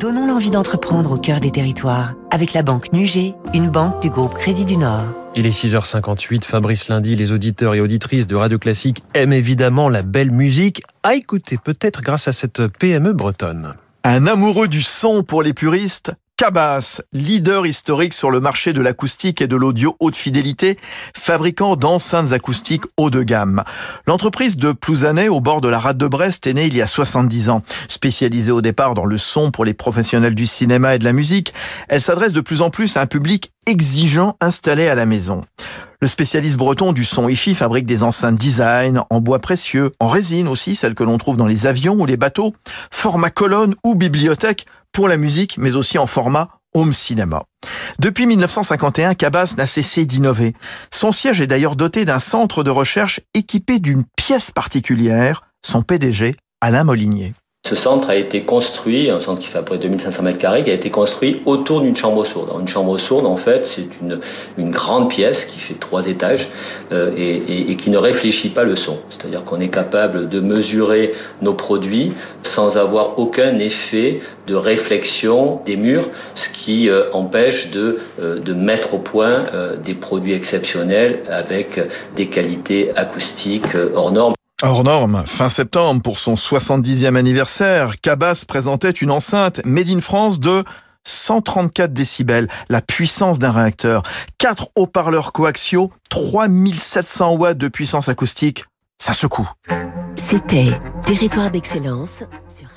Donnons l'envie d'entreprendre au cœur des territoires avec la banque Nugé, une banque du groupe Crédit du Nord. Il est 6h58, Fabrice Lundi, les auditeurs et auditrices de Radio Classique aiment évidemment la belle musique, à écouter peut-être grâce à cette PME bretonne. Un amoureux du son pour les puristes Cabas, leader historique sur le marché de l'acoustique et de l'audio haute fidélité, fabricant d'enceintes acoustiques haut de gamme. L'entreprise de Plouzanet, au bord de la rade de Brest, est née il y a 70 ans. Spécialisée au départ dans le son pour les professionnels du cinéma et de la musique, elle s'adresse de plus en plus à un public exigeant installé à la maison. Le spécialiste breton du son hi fabrique des enceintes design en bois précieux, en résine aussi, celles que l'on trouve dans les avions ou les bateaux, format colonne ou bibliothèque pour la musique, mais aussi en format home cinéma. Depuis 1951, Cabas n'a cessé d'innover. Son siège est d'ailleurs doté d'un centre de recherche équipé d'une pièce particulière, son PDG, Alain Molinier. Ce centre a été construit, un centre qui fait à peu près 2500 mètres carrés, qui a été construit autour d'une chambre sourde. une chambre sourde, en fait, c'est une, grande pièce qui fait trois étages euh, et, et, qui ne réfléchit pas le son. C'est-à-dire qu'on est capable de mesurer nos produits sans avoir aucun effet de réflexion des murs, ce qui euh, empêche de, euh, de mettre au point des produits exceptionnels avec des qualités acoustiques hors normes. Hors norme, fin septembre, pour son 70e anniversaire, Cabas présentait une enceinte Made in France de 134 décibels, la puissance d'un réacteur, 4 haut-parleurs coaxiaux, 3700 watts de puissance acoustique. Ça secoue. C'était Territoire d'excellence sur